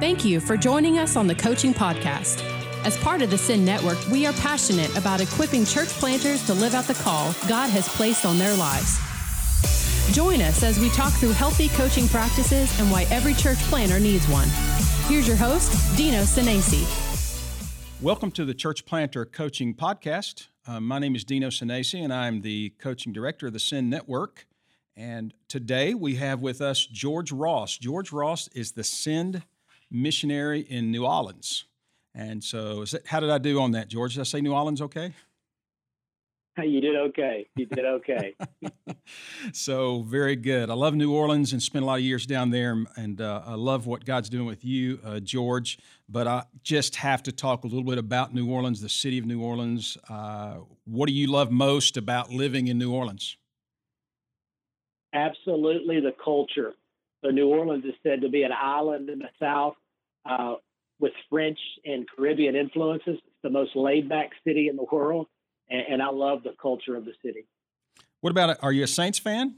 Thank you for joining us on the Coaching Podcast. As part of the Send Network, we are passionate about equipping church planters to live out the call God has placed on their lives. Join us as we talk through healthy coaching practices and why every church planter needs one. Here's your host, Dino Senesi. Welcome to the Church Planter Coaching Podcast. Uh, my name is Dino Senesi, and I'm the coaching director of the Send Network. And today we have with us George Ross. George Ross is the Send missionary in New Orleans. And so, that, how did I do on that, George? Did I say New Orleans okay? You did okay. You did okay. so very good. I love New Orleans and spent a lot of years down there, and uh, I love what God's doing with you, uh, George. But I just have to talk a little bit about New Orleans, the city of New Orleans. Uh, what do you love most about living in New Orleans? Absolutely, the culture. So New Orleans is said to be an island in the South uh, with French and Caribbean influences. It's the most laid-back city in the world and, and I love the culture of the city. What about? Are you a Saints fan?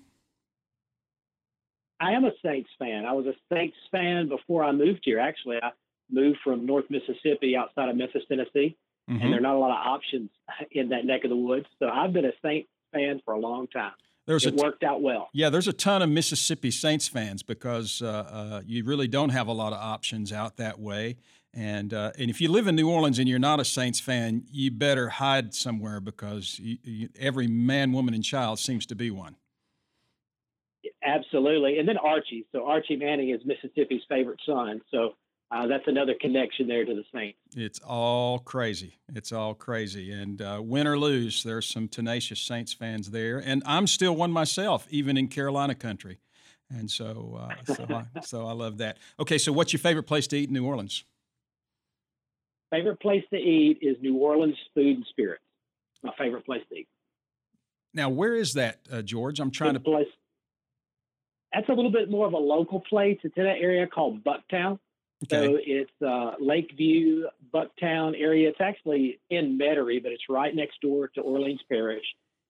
I am a Saints fan. I was a Saints fan before I moved here. Actually, I moved from North Mississippi outside of Memphis, Tennessee, mm-hmm. and there are not a lot of options in that neck of the woods. So I've been a Saints fan for a long time. There's it a t- worked out well. Yeah, there's a ton of Mississippi Saints fans because uh, uh, you really don't have a lot of options out that way. And uh, and if you live in New Orleans and you're not a Saints fan, you better hide somewhere because you, you, every man, woman, and child seems to be one. Absolutely, and then Archie. So Archie Manning is Mississippi's favorite son. So uh, that's another connection there to the Saints. It's all crazy. It's all crazy. And uh, win or lose, there's some tenacious Saints fans there. And I'm still one myself, even in Carolina country. And so, uh, so, I, so I love that. Okay, so what's your favorite place to eat in New Orleans? favorite place to eat is New Orleans Food and Spirits. My favorite place to eat. Now, where is that, uh, George? I'm trying to. Place. That's a little bit more of a local place. It's in an area called Bucktown. Okay. So it's uh, Lakeview, Bucktown area. It's actually in Metairie, but it's right next door to Orleans Parish.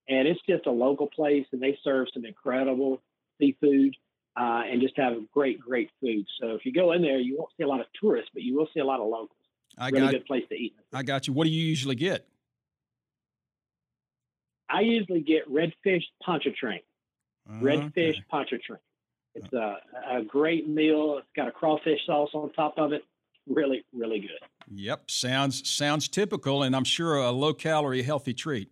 And it's just a local place, and they serve some incredible seafood uh, and just have great, great food. So if you go in there, you won't see a lot of tourists, but you will see a lot of locals. I really got, good place to eat. I got you. What do you usually get? I usually get redfish pontchartrain. Uh, redfish okay. pontchartrain. It's a, a great meal. It's got a crawfish sauce on top of it. Really, really good. Yep, sounds sounds typical, and I'm sure a low calorie, healthy treat.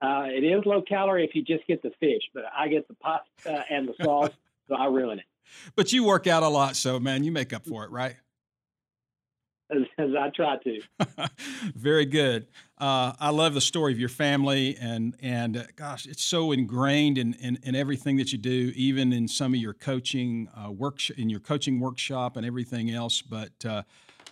Uh, it is low calorie if you just get the fish, but I get the pasta and the sauce, so I ruin it. But you work out a lot, so man, you make up for it, right? As, as I try to. Very good. Uh, I love the story of your family, and and uh, gosh, it's so ingrained in, in, in everything that you do, even in some of your coaching uh, work in your coaching workshop and everything else. But uh,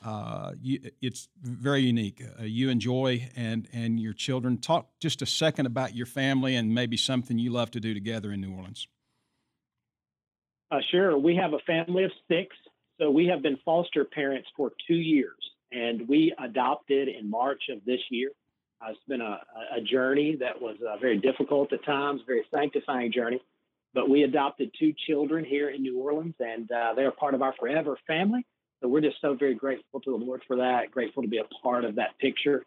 uh you, it's very unique. Uh, you enjoy and and your children. Talk just a second about your family and maybe something you love to do together in New Orleans. sure. We have a family of six. So we have been foster parents for two years, and we adopted in March of this year. Uh, it's been a, a journey that was uh, very difficult at times, very sanctifying journey. But we adopted two children here in New Orleans, and uh, they are part of our forever family. So we're just so very grateful to the Lord for that. Grateful to be a part of that picture.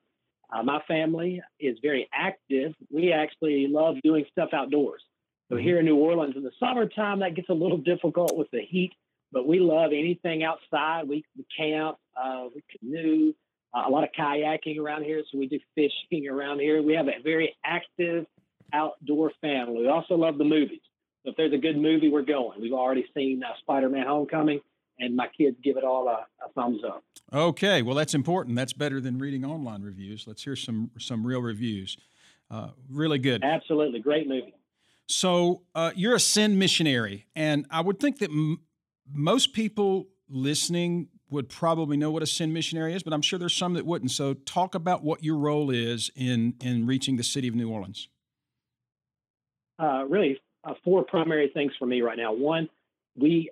Uh, my family is very active. We actually love doing stuff outdoors. So mm-hmm. here in New Orleans in the summertime, that gets a little difficult with the heat but we love anything outside. We, we camp, uh, we canoe, uh, a lot of kayaking around here. So we do fishing around here. We have a very active outdoor family. We also love the movies. So if there's a good movie, we're going. We've already seen uh, Spider-Man: Homecoming, and my kids give it all a, a, thumbs up. Okay, well that's important. That's better than reading online reviews. Let's hear some some real reviews. Uh, really good. Absolutely, great movie. So uh, you're a Send missionary, and I would think that m- most people listening would probably know what a Send missionary is, but I'm sure there's some that wouldn't. So, talk about what your role is in in reaching the city of New Orleans. Uh, really, uh, four primary things for me right now. One, we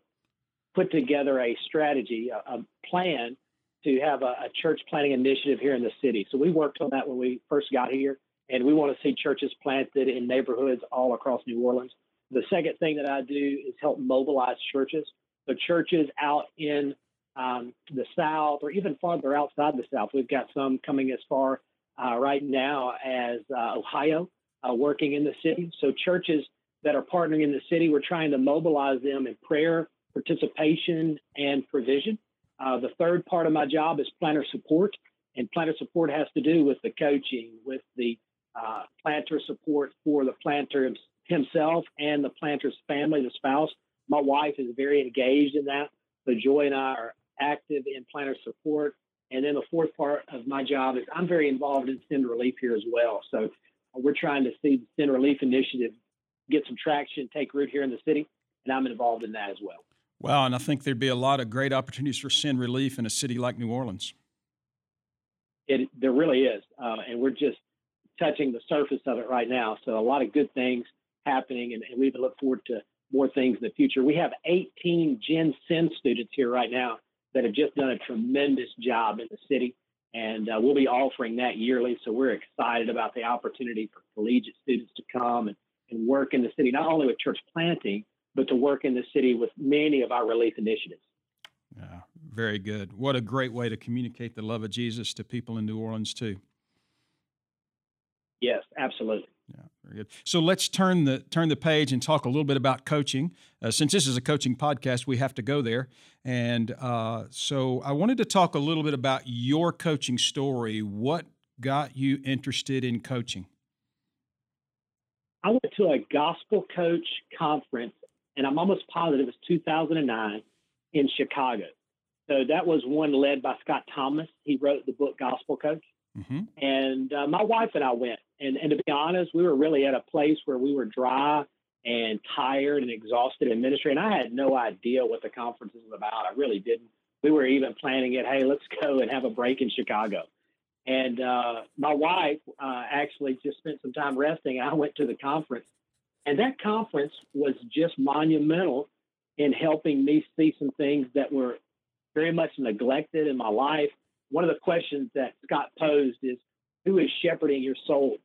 put together a strategy, a, a plan to have a, a, church planting initiative here in the city. So we worked on that when we first got here, and we want to see churches planted in neighborhoods all across New Orleans. The second thing that I do is help mobilize churches So churches out in um, the South or even farther outside the South, we've got some coming as far uh, right now as uh, Ohio, uh, working in the city. So churches that are partnering in the city, we're trying to mobilize them in prayer, participation, and provision. Uh, the third part of my job is planter support, and planter support has to do with the coaching, with the uh, planter support for the planter himself and the planter's family, the spouse. My wife is very engaged in that. So Joy and I are active in planter support. And then the fourth part of my job is I'm very involved in Send Relief here as well. So we're trying to see the Send Relief initiative get some traction, take root here in the city, and I'm involved in that as well. Wow, and I think there'd be a lot of great opportunities for Send Relief in a city like New Orleans. It there really is, uh, and we're just touching the surface of it right now. So a lot of good things happening, and, and we look forward to more things in the future. We have 18 Gen Send students here right now that have just done a tremendous job in the city, and uh, we'll be offering that yearly. So we're excited about the opportunity for collegiate students to come and, and work in the city, not only with church planting, but to work in the city with many of our relief initiatives. Yeah, very good. What a great way to communicate the love of Jesus to people in New Orleans, too. Yes, absolutely. Very good. So let's turn the turn the page and talk a little bit about coaching. Uh, since this is a coaching podcast, we have to go there. And uh, so I wanted to talk a little bit about your coaching story. What got you interested in coaching? I went to a gospel coach conference and I'm almost positive it was 2009 in Chicago. So that was one led by Scott Thomas. He wrote the book Gospel Coach. Mm-hmm. And uh, my wife and I went. And, and to be honest, we were really at a place where we were dry and tired and exhausted in ministry. And I had no idea what the conference was about. I really didn't. We were even planning it. Hey, let's go and have a break in Chicago. And uh, my wife uh, actually just spent some time resting. I went to the conference and that conference was just monumental in helping me see some things that were very much neglected in my life. One of the questions that Scott posed is, who is shepherding your soul?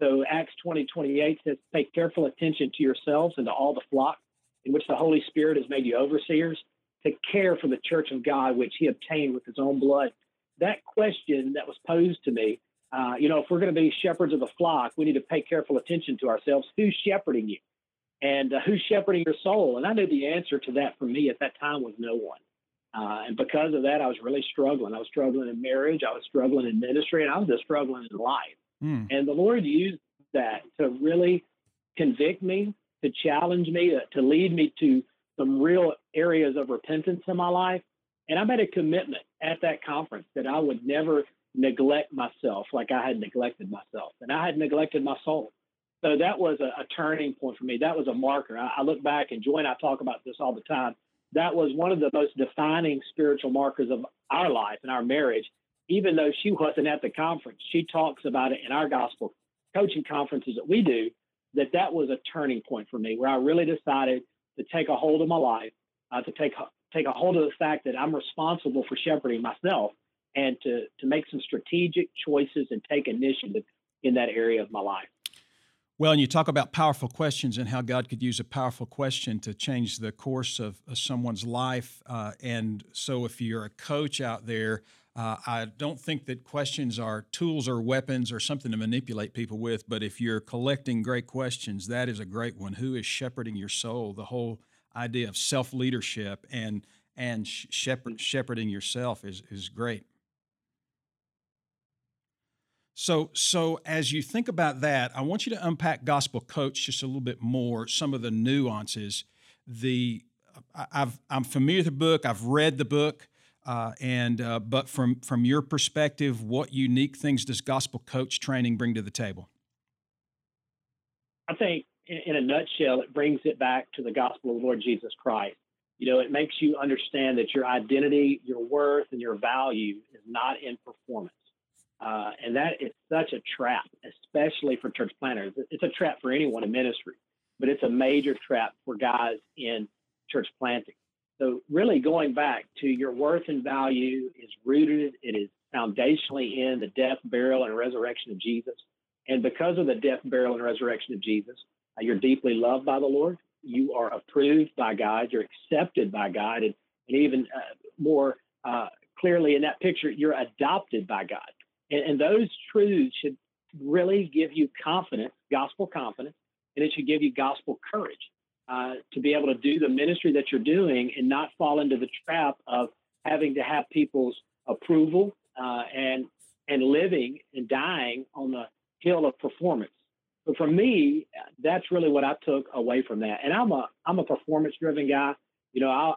So Acts 20, 28 says, pay careful attention to yourselves and to all the flock in which the Holy Spirit has made you overseers to care for the church of God, which he obtained with his own blood. That question that was posed to me uh, you know, if we're going to be shepherds of the flock, we need to pay careful attention to ourselves. Who's shepherding you? And uh, who's shepherding your soul? And I knew the answer to that for me at that time was no one. Uh, and because of that, I was really struggling. I was struggling in marriage, I was struggling in ministry, and I was just struggling in life. Mm. And the Lord used that to really convict me, to challenge me, to, to lead me to some real areas of repentance in my life. And I made a commitment at that conference that I would never neglect myself like I had neglected myself, and I had neglected my soul. So that was a, a turning point for me. That was a marker. I, I, look back, and Joy and I talk about this all the time. That was one of the most defining spiritual markers of our life and our marriage. Even though she wasn't at the conference, she talks about it in our gospel coaching conferences that we do. That that was a turning point for me, where I really decided to take a hold of my life, uh, to take take a hold of the fact that I'm responsible for shepherding myself and to, to make some strategic choices and take initiative in that area of my life. Well, and you talk about powerful questions and how God could use a powerful question to change the course of, of someone's life. Uh, and so, if you're a coach out there, uh, I don't think that questions are tools or weapons or something to manipulate people with. But if you're collecting great questions, that is a great one. Who is shepherding your soul? The whole idea of self leadership and and shepherd, shepherding yourself is is great. So, so as you think about that, I want you to unpack Gospel Coach just a little bit more. Some of the nuances. The I've, I'm familiar with the book. I've read the book, uh, and uh, but from from your perspective, what unique things does Gospel Coach training bring to the table? I think, in, in a nutshell, it brings it back to the gospel of the Lord Jesus Christ. You know, it makes you understand that your identity, your worth, and your value is not in performance uh, and that is such a trap, especially for church planters. It's a trap for anyone in ministry, but it's a major trap for guys in church planting. So, really, going back to your worth and value is rooted, it is foundationally in the death, burial, and resurrection of Jesus. And because of the death, burial, and resurrection of Jesus, uh, you're deeply loved by the Lord. you are approved by God, you're accepted by God, and, and even uh, more uh, clearly in that picture, you're adopted by God. And, and those truths should really give you confidence, gospel confidence, and it should give you gospel courage uh, to be able to do the ministry that you're doing and not fall into the trap of having to have people's approval uh, and and living and dying on the hill of performance. So for me, that's really what I took away from that. And I'm a I'm a performance driven guy. You know, I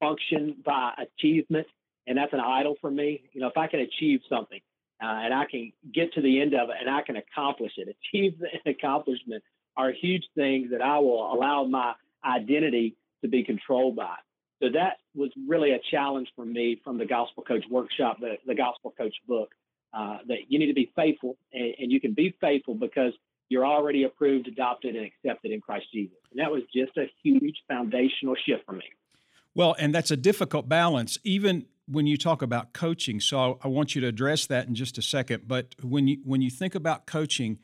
function by achievement, and that's an idol for me. You know, if I can achieve something uh, and I can get to the end of it and I can accomplish it, achieve and accomplishment are huge things that I will allow my identity to be controlled by. So that was really a challenge for me from the Gospel Coach workshop, the, the Gospel Coach book, uh, that you need to be faithful and, and you can be faithful because you're already approved, adopted, and accepted in Christ Jesus. And that was just a huge foundational shift for me. Well, and that's a difficult balance, even when you talk about coaching. So I want you to address that in just a second. But when you when you think about coaching,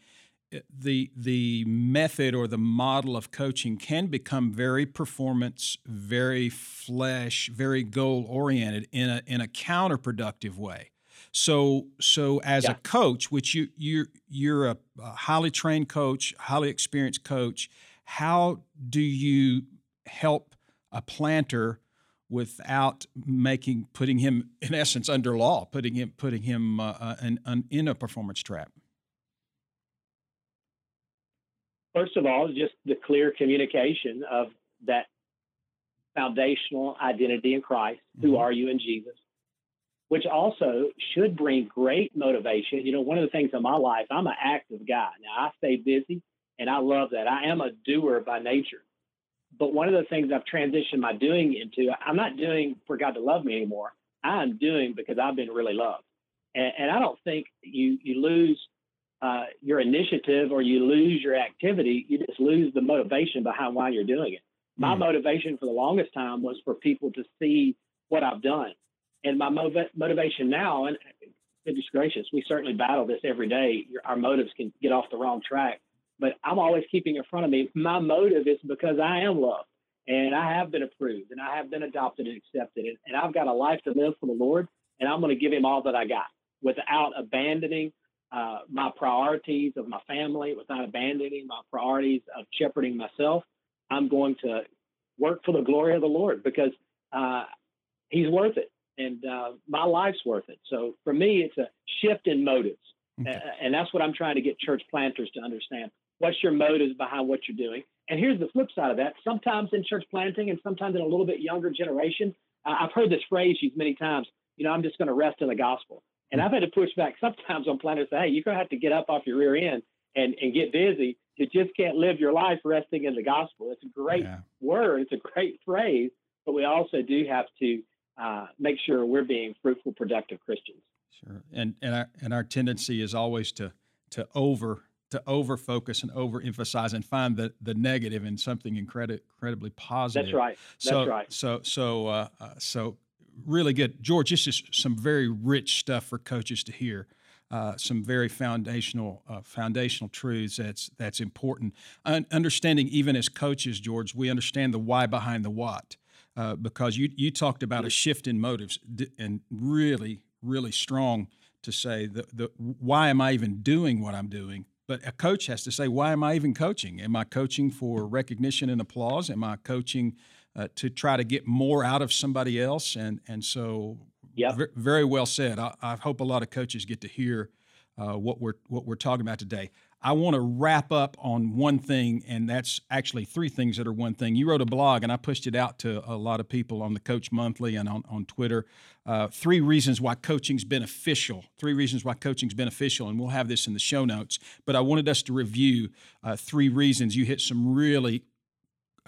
the the method or the model of coaching can become very performance, very flesh, very goal oriented in a in a counterproductive way. So so as yeah. a coach, which you you you're a, a highly trained coach, highly experienced coach, how do you help a planter without making putting him in essence under law, putting him putting him uh, uh in, in a performance trap? First of all, just the clear communication of that foundational identity in Christ. Mm-hmm. Who are you in Jesus? which also should bring great motivation. You know, one of the things in my life, I'm an active guy. Now, I stay busy and I love that. I am a doer by nature. But one of the things I've transitioned my doing into, I'm not doing for God to love me anymore. I'm doing because I've been really loved. And, and I don't think you, you lose uh, your initiative or you lose your activity. You just lose the motivation behind why you're doing it. My mm. motivation for the longest time was for people to see what I've done and my motivation now, and goodness gracious, we certainly battle this every day. Our motives can get off the wrong track, but I'm always keeping in front of me. My motive is because I am loved and I have been approved and I have been adopted and accepted. And, and I've got a life to live for the Lord, and I'm going to give Him all that I got without abandoning uh, my priorities of my family, without abandoning my priorities of shepherding myself. I'm going to work for the glory of the Lord because uh, He's worth it and uh, my life's worth it. So for me, it's a shift in motives, okay. and that's what I'm trying to get church planters to understand. What's your motives behind what you're doing? And here's the flip side of that. Sometimes in church planting, and sometimes in a little bit younger generation, I've heard this phrase used many times. You know, I'm just going to rest in the gospel. And I've had to push back sometimes on planters. Say, hey, you're going to have to get up off your rear end and and get busy. You just can't live your life resting in the gospel. It's a great yeah. word. It's a great phrase, but we also do have to uh, make sure we're being fruitful, productive Christians. Sure, and and our and our tendency is always to to over to over focus and overemphasize and find the the negative in something incredi- incredibly positive. That's right. That's so, right. So so uh, uh, so really good, George. This is some very rich stuff for coaches to hear. Uh, some very foundational uh, foundational truths that's that's important. Un- understanding even as coaches, George, we understand the why behind the what uh, because you you talked about a shift in motives and really really strong to say the, the why am I even doing what I'm doing? But a coach has to say why am I even coaching? Am I coaching for recognition and applause? Am I coaching uh, to try to get more out of somebody else? And and so yeah, v- very well said. I, I, hope a lot of coaches get to hear uh, what we're what we're talking about today. I want to wrap up on one thing, and that's actually three things that are one thing. You wrote a blog, and I pushed it out to a lot of people on the Coach Monthly and on, on Twitter. Uh, three reasons why coaching's beneficial. Three reasons why coaching's beneficial, and we'll have this in the show notes. But I wanted us to review uh, three reasons. You hit some really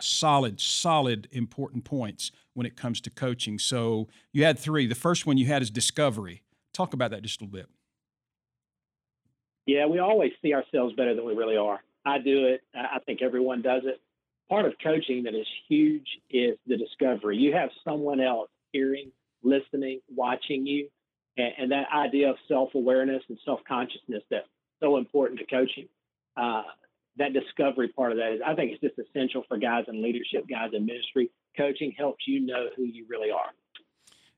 solid, solid, important points when it comes to coaching. So you had three. The first one you had is discovery. Talk about that just a little bit. Yeah, we always see ourselves better than we really are. I do it. I think everyone does it. Part of coaching that is huge is the discovery. You have someone else hearing, listening, watching you, and, and that idea of self awareness and self consciousness that's so important to coaching. Uh, that discovery part of that is, I think it's just essential for guys in leadership, guys in ministry. Coaching helps you know who you really are.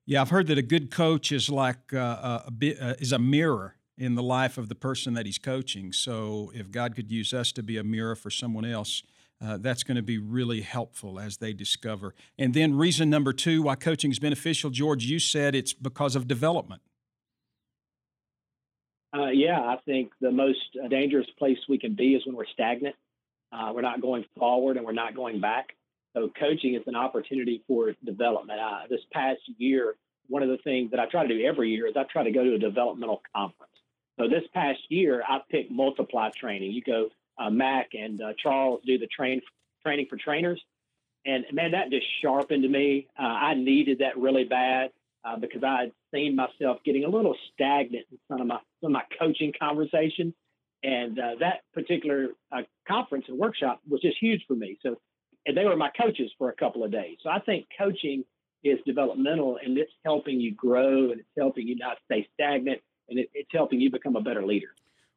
Yeah, I've heard that a good coach is like uh, a bit, uh, is a mirror in the life of the person that he's coaching. So if God could use us to be a mirror for someone else, uh, that's going to be really helpful as they discover. And then reason number two why coaching is beneficial, George, you said it's because of development. Uh, yeah, I think the most dangerous place we can be is when we're stagnant. Uh, we're not going forward and we're not going back. So coaching is an opportunity for development. Uh, this past year, one of the things that I try to do every year is I try to go to a developmental conference. So this past year, I picked multiply training. You go, uh, Mac and uh, Charles do the train training for trainers, and man, that just sharpened me. Uh, I needed that really bad uh, because I had seen myself getting a little stagnant in some of my some of my coaching conversations, and uh, that particular uh, conference and workshop was just huge for me. So, and they were my coaches for a couple of days. So I think coaching is developmental, and it's helping you grow, and it's helping you not stay stagnant and it, it's helping you become a better leader.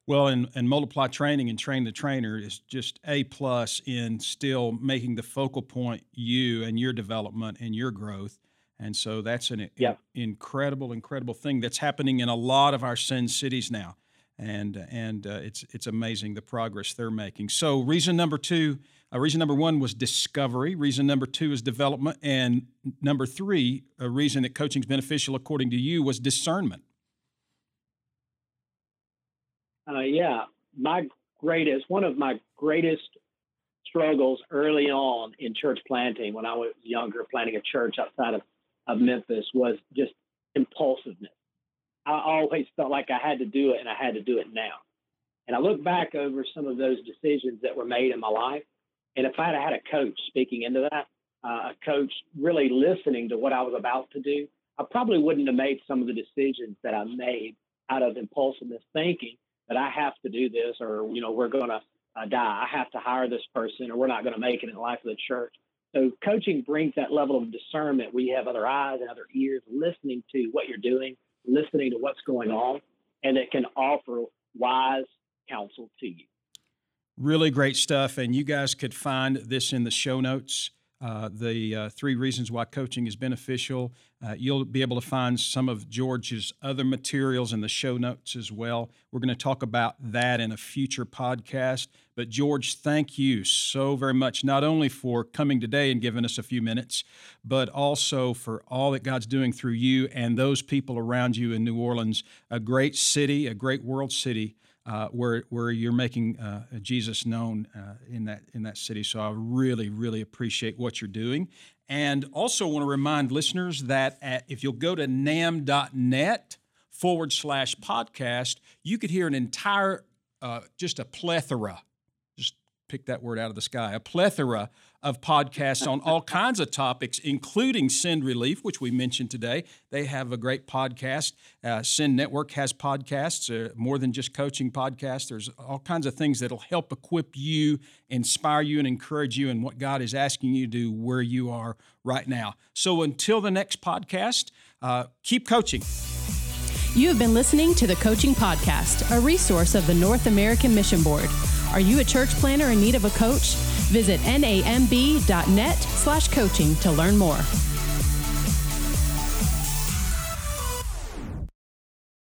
Well, and, and multiply training and train the trainer is just a plus in still making the focal point you and your development and your growth. And so that's an yep. incredible, incredible thing that's happening in a lot of our Send cities now, and and uh, it's it's amazing the progress they're making. So reason number two, uh, reason number one was discovery. Reason number two is development, and number three, a reason that coaching is beneficial according to you was discernment. Uh, yeah, my greatest, one of my greatest struggles early on in church planting when I was younger, planting a church outside of, of Memphis was just impulsiveness. I always felt like I had to do it and I had to do it now. And I look back over some of those decisions that were made in my life. And if I had had a coach speaking into that, uh, a coach really listening to what I was about to do, I probably wouldn't have made some of the decisions that I made out of impulsiveness thinking that I have to do this or, you know, we're going to uh, die. I have to hire this person or we're not going to make it in the life of the church. So coaching brings that level of discernment. We have other eyes and other ears listening to what you're doing, listening to what's going on, and it can offer wise counsel to you. Really great stuff. And you guys could find this in the show notes. Uh, the uh, three reasons why coaching is beneficial. Uh, you'll be able to find some of George's other materials in the show notes as well. We're going to talk about that in a future podcast. But, George, thank you so very much, not only for coming today and giving us a few minutes, but also for all that God's doing through you and those people around you in New Orleans, a great city, a great world city uh, where where you're making uh, Jesus known uh, in that in that city. So I really really appreciate what you're doing, and also want to remind listeners that at, if you'll go to namb.net forward slash podcast, you could hear an entire uh, just a plethora just pick that word out of the sky, a plethora of podcasts on all kinds of topics, including Send Relief, which we mentioned today. They have a great podcast. Uh, Send Network has podcasts, uh, more than just coaching podcasts. There's all kinds of things that'll help equip you, inspire you, and encourage you in what God is asking you to do where you are right now. So until the next podcast, uh, keep coaching. You have been listening to the Coaching Podcast, a resource of the North American Mission Board. Are you a church planter in need of a coach? Visit namb.net slash coaching to learn more.